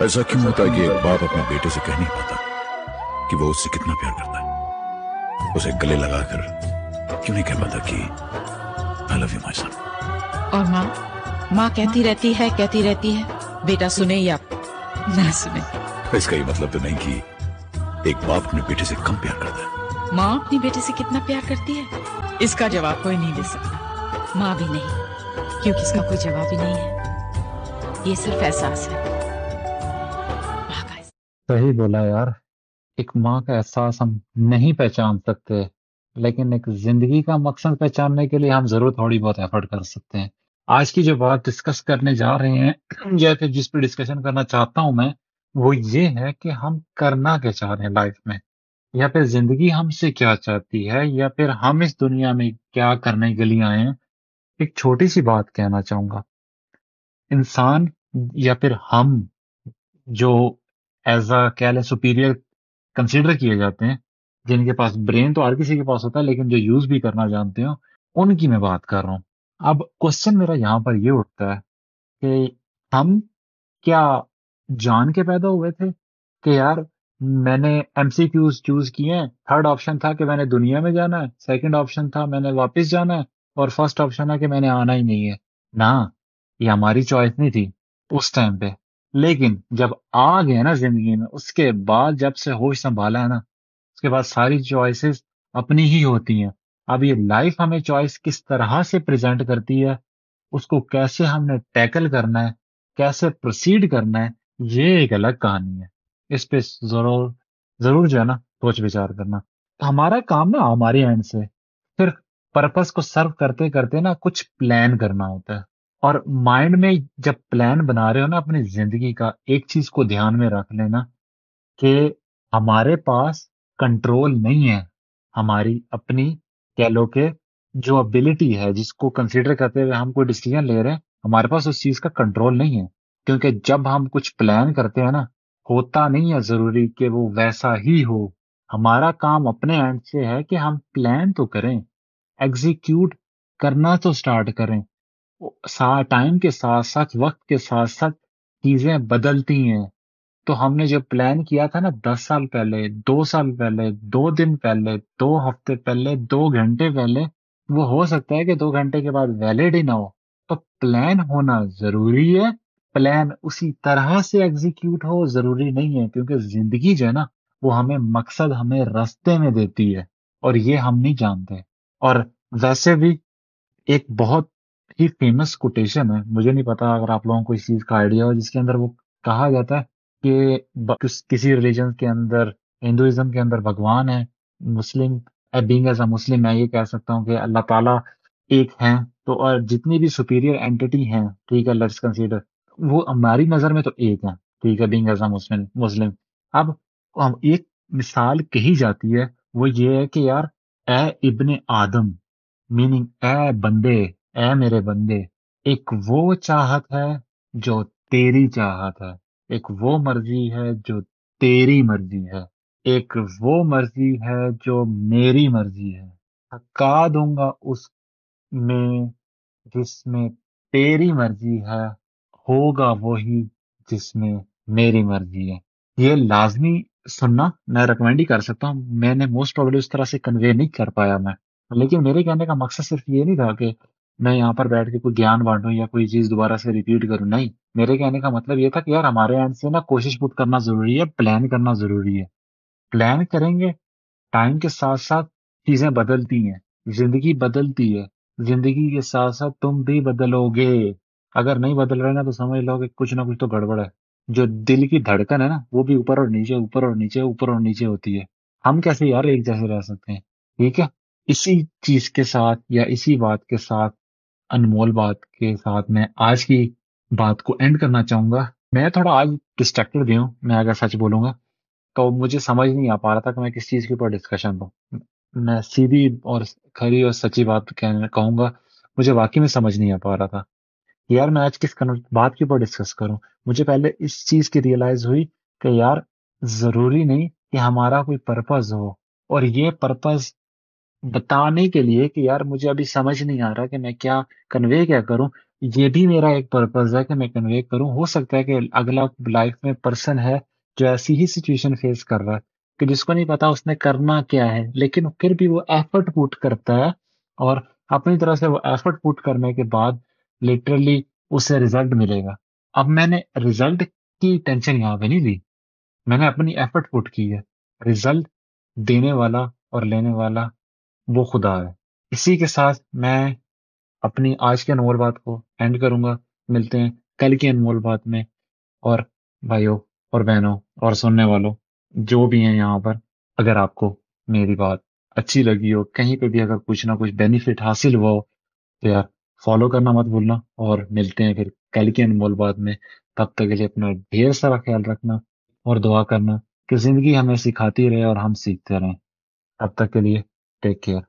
ایسا کیوں ہوتا ہے کہ ایک باپ اپنے بیٹے سے کہہ نہیں پاتا کہ وہ اس سے کتنا پیار کرتا ہے؟ اسے گلے لگا کر کیوں نہیں کہہ پاتا کہ I love you, my son. اور ماں؟ ماں کہتی رہتی ہے کہتی رہتی ہے بیٹا سنے یا نہ سنے؟ اس کا یہ مطلب تو نہیں کہ ایک باپ اپنے بیٹے سے کم پیار کرتا ہے۔ ماں اپنی بیٹے سے کتنا پیار کرتی ہے؟ اس کا جواب کوئی نہیں دے سکتا۔ ماں بھی نہیں کیونکہ اس کا کوئی جواب ہی نہیں ہے۔ یہ صرف احساس ہے۔ صحیح بولا یار، ایک ماں کا احساس ہم نہیں پہچان سکتے، لیکن ایک زندگی کا مقصد پہچاننے کے لیے ہم ضرور تھوڑی بہت ایفرٹ کر سکتے ہیں۔ آج کی جو بات ڈسکس کرنے جا رہے ہیں، یا پھر جس پہ ڈسکشن کرنا چاہتا ہوں میں، وہ یہ ہے کہ ہم کرنا کیا چاہ رہے ہیں لائف میں؟ یا پھر زندگی ہم سے کیا چاہتی ہے؟ یا پھر ہم اس دنیا میں کیا کرنے کے لیے آئے ہیں؟ ایک چھوٹی سی بات کہنا چاہوں گا۔ انسان یا پھر ہم جو ایز اے کہہ لیں سپیریئر کنسیڈر کیے جاتے ہیں جن کے پاس برین تو ہر کسی کے پاس ہوتا ہے لیکن جو یوز بھی کرنا جانتے ہو ان کی میں بات کر رہا ہوں اب کوشچن میرا یہاں پر یہ اٹھتا ہے کہ ہم کیا جان کے پیدا ہوئے تھے کہ یار میں نے ایم سی کیوز چوز کیے ہیں تھرڈ آپشن تھا کہ میں نے دنیا میں جانا ہے سیکنڈ آپشن تھا میں نے واپس جانا ہے اور فرسٹ آپشن ہے کہ میں نے آنا ہی نہیں ہے نہ یہ ہماری چوائس نہیں تھی اس ٹائم پہ لیکن جب آ گئے نا زندگی میں، اس کے بعد جب سے ہوش سنبھالا ہے نا، اس کے بعد ساری چوائسیز اپنی ہی ہوتی ہیں۔ اب یہ لائف ہمیں چوائس کس طرح سے پریزنٹ کرتی ہے، اس کو کیسے ہم نے ٹیکل کرنا ہے، کیسے پروسیڈ کرنا ہے، یہ ایک الگ کہانی ہے۔ اس پہ ضرور ضرور جو ہے نا، سوچ وچار کرنا۔ ہمارا کام نا ہماری اینڈ سے، صرف پرپز کو سرو کرتے کرتے نا کچھ پلان کرنا ہوتا ہے۔ اور مائنڈ میں جب پلان بنا رہے ہو نا، اپنی زندگی کا ایک چیز کو دھیان میں رکھ لینا کہ ہمارے پاس کنٹرول نہیں ہے۔ ہماری اپنی کہہ لو کہ جو ابیلٹی ہے، جس کو کنسیڈر کرتے ہوئے ہم کوئی ڈیسیزن لے رہے ہیں، ہمارے پاس اس چیز کا کنٹرول نہیں ہے۔ کیونکہ جب ہم کچھ پلان کرتے ہیں نا، ہوتا نہیں ہے ضروری کہ وہ ویسا ہی ہو۔ ہمارا کام اپنے اینڈ سے ہے کہ ہم پلان تو کریں ایگزیکیوٹ کرنا تو سٹارٹ کریں۔ ٹائم کے ساتھ ساتھ، وقت کے ساتھ ساتھ چیزیں بدلتی ہیں۔ تو ہم نے جو پلان کیا تھا نا دس سال پہلے، دو سال پہلے، دو دن پہلے، دو ہفتے پہلے، دو گھنٹے پہلے، وہ ہو سکتا ہے کہ دو گھنٹے کے بعد ویلڈ ہی نہ ہو۔ تو پلان ہونا ضروری ہے۔ پلان اسی طرح سے ایگزیکیوٹ ہو، ضروری نہیں ہے۔ کیونکہ زندگی جو ہے نا، وہ ہمیں مقصد، ہمیں رستے میں دیتی ہے۔ اور یہ ہم نہیں جانتے۔ اور ویسے بھی ایک بہت ہی فیمس کوٹیشن ہے۔ مجھے نہیں پتا اگر آپ لوگوں کو اس چیز کا آئیڈیا ہو، جس کے اندر وہ کہا جاتا ہے کہ کسی ریلیجن کے اندر ہندوازم کے اندر بھگوان ہے، مسلم بینگ ایز اے مسلم میں یہ کہہ سکتا ہوں کہ اللہ تعالیٰ ایک ہیں۔ تو اور جتنی بھی سپیریئر اینٹی ہیں، ٹھیک ہے لیٹس کنسیڈر وہ ہماری نظر میں تو ایک ہے ٹھیک ہے بینگ ایز اے مسلم مسلم اب ایک مثال کہی جاتی ہے، وہ یہ ہے کہ یار، اے ابن آدم میننگ اے بندے اے میرے بندے، ایک وہ چاہت ہے جو تیری چاہت ہے، ایک وہ مرضی ہے جو تیری مرضی ہے، ایک وہ مرضی ہے جو میری مرضی ہے۔ تھکا دوں گا اس میں جس میں تیری مرضی ہے، ہوگا وہی جس میں میری مرضی ہے۔ یہ لازمی سننا میں ریکمینڈ ہی کر سکتا ہوں۔ میں نے موسٹ پرابلی اس طرح سے کنوے نہیں کر پایا میں۔ لیکن میرے کہنے کا مقصد صرف یہ نہیں تھا کہ میں یہاں پر بیٹھ کے کوئی گیان بانٹوں یا کوئی چیز دوبارہ سے ریپیٹ کروں؟ نہیں. میرے کہنے کا مطلب یہ تھا کہ یار ہمارے اینڈ سے نا کوشش بہت کرنا ضروری ہے پلان کرنا ضروری ہے۔ پلان کریں گے ٹائم کے ساتھ ساتھ چیزیں بدلتی ہیں، زندگی بدلتی ہے۔ زندگی کے ساتھ ساتھ تم بھی بدلو گے۔ اگر نہیں بدل رہے نا تو سمجھ لو کہ کچھ نہ کچھ تو گڑبڑ ہے۔ جو دل کی دھڑکن ہے نا، وہ بھی اوپر اور نیچے، اوپر اور نیچے، اوپر اور نیچے ہوتی ہے۔ ہم کیسے یار ایک جیسے رہ سکتے ہیں؟ ٹھیک ہے؟ اسی چیز کے ساتھ یا اسی بات کے ساتھ انمول بات کے ساتھ میں آج کی بات کو اینڈ کرنا چاہوں گا۔ میں تھوڑا آج ڈسٹریکٹڈ بھی ہوں، میں اگر سچ بولوں گا تو مجھے سمجھ نہیں آ پا رہا تھا کہ میں کس چیز کے اوپر ڈسکشن دوں میں سیدھی اور کھری اور سچی بات کہوں گا، مجھے واقعی میں سمجھ نہیں آ پا رہا تھا۔ یار میں آج کس بات کے اوپر ڈسکس کروں؟ مجھے پہلے اس چیز کی ریئلائز ہوئی کہ یار ضروری نہیں کہ ہمارا کوئی پرپز ہو اور یہ پرپز بتانے کے لیے کہ یار مجھے ابھی سمجھ نہیں آ رہا کہ میں کیا کنوے کیا کروں۔ یہ بھی میرا ایک پرپز ہے کہ میں کنوے کروں۔ ہو سکتا ہے کہ اگلا لائف میں پرسن ہے جو ایسی ہی سچویشن فیس کر رہا ہے کہ جس کو نہیں پتا اس نے کرنا کیا ہے، لیکن پھر بھی وہ ایفرٹ پوٹ کرتا ہے اور اپنی طرح سے وہ ایفرٹ پوٹ کرنے کے بعد لٹرلی اسے ریزلٹ ملے گا۔ اب میں نے ریزلٹ کی ٹینشن یہاں پہ نہیں لی۔ میں نے اپنی ایفرٹ پوٹ کی ہے۔ ریزلٹ دینے والا اور لینے والا وہ خدا ہے۔ اسی کے ساتھ میں اپنی آج کے انمول بات کو اینڈ کروں گا۔ ملتے ہیں کل کی انمول بات میں۔ اور بھائیوں اور بہنوں اور سننے والوں، جو بھی ہیں یہاں پر، اگر آپ کو میری بات اچھی لگی ہو، کہیں پہ بھی اگر کچھ نہ کچھ بینیفٹ حاصل ہوا ہو، تو یار فالو کرنا مت بھولنا۔ اور ملتے ہیں پھر کل کی انمول بات میں۔ تب تک کے لیے اپنا ڈھیر سارا خیال رکھنا اور دعا کرنا کہ زندگی ہمیں سکھاتی رہے اور ہم سیکھتے رہیں۔ تب تک کے لیے ٹیک کیئر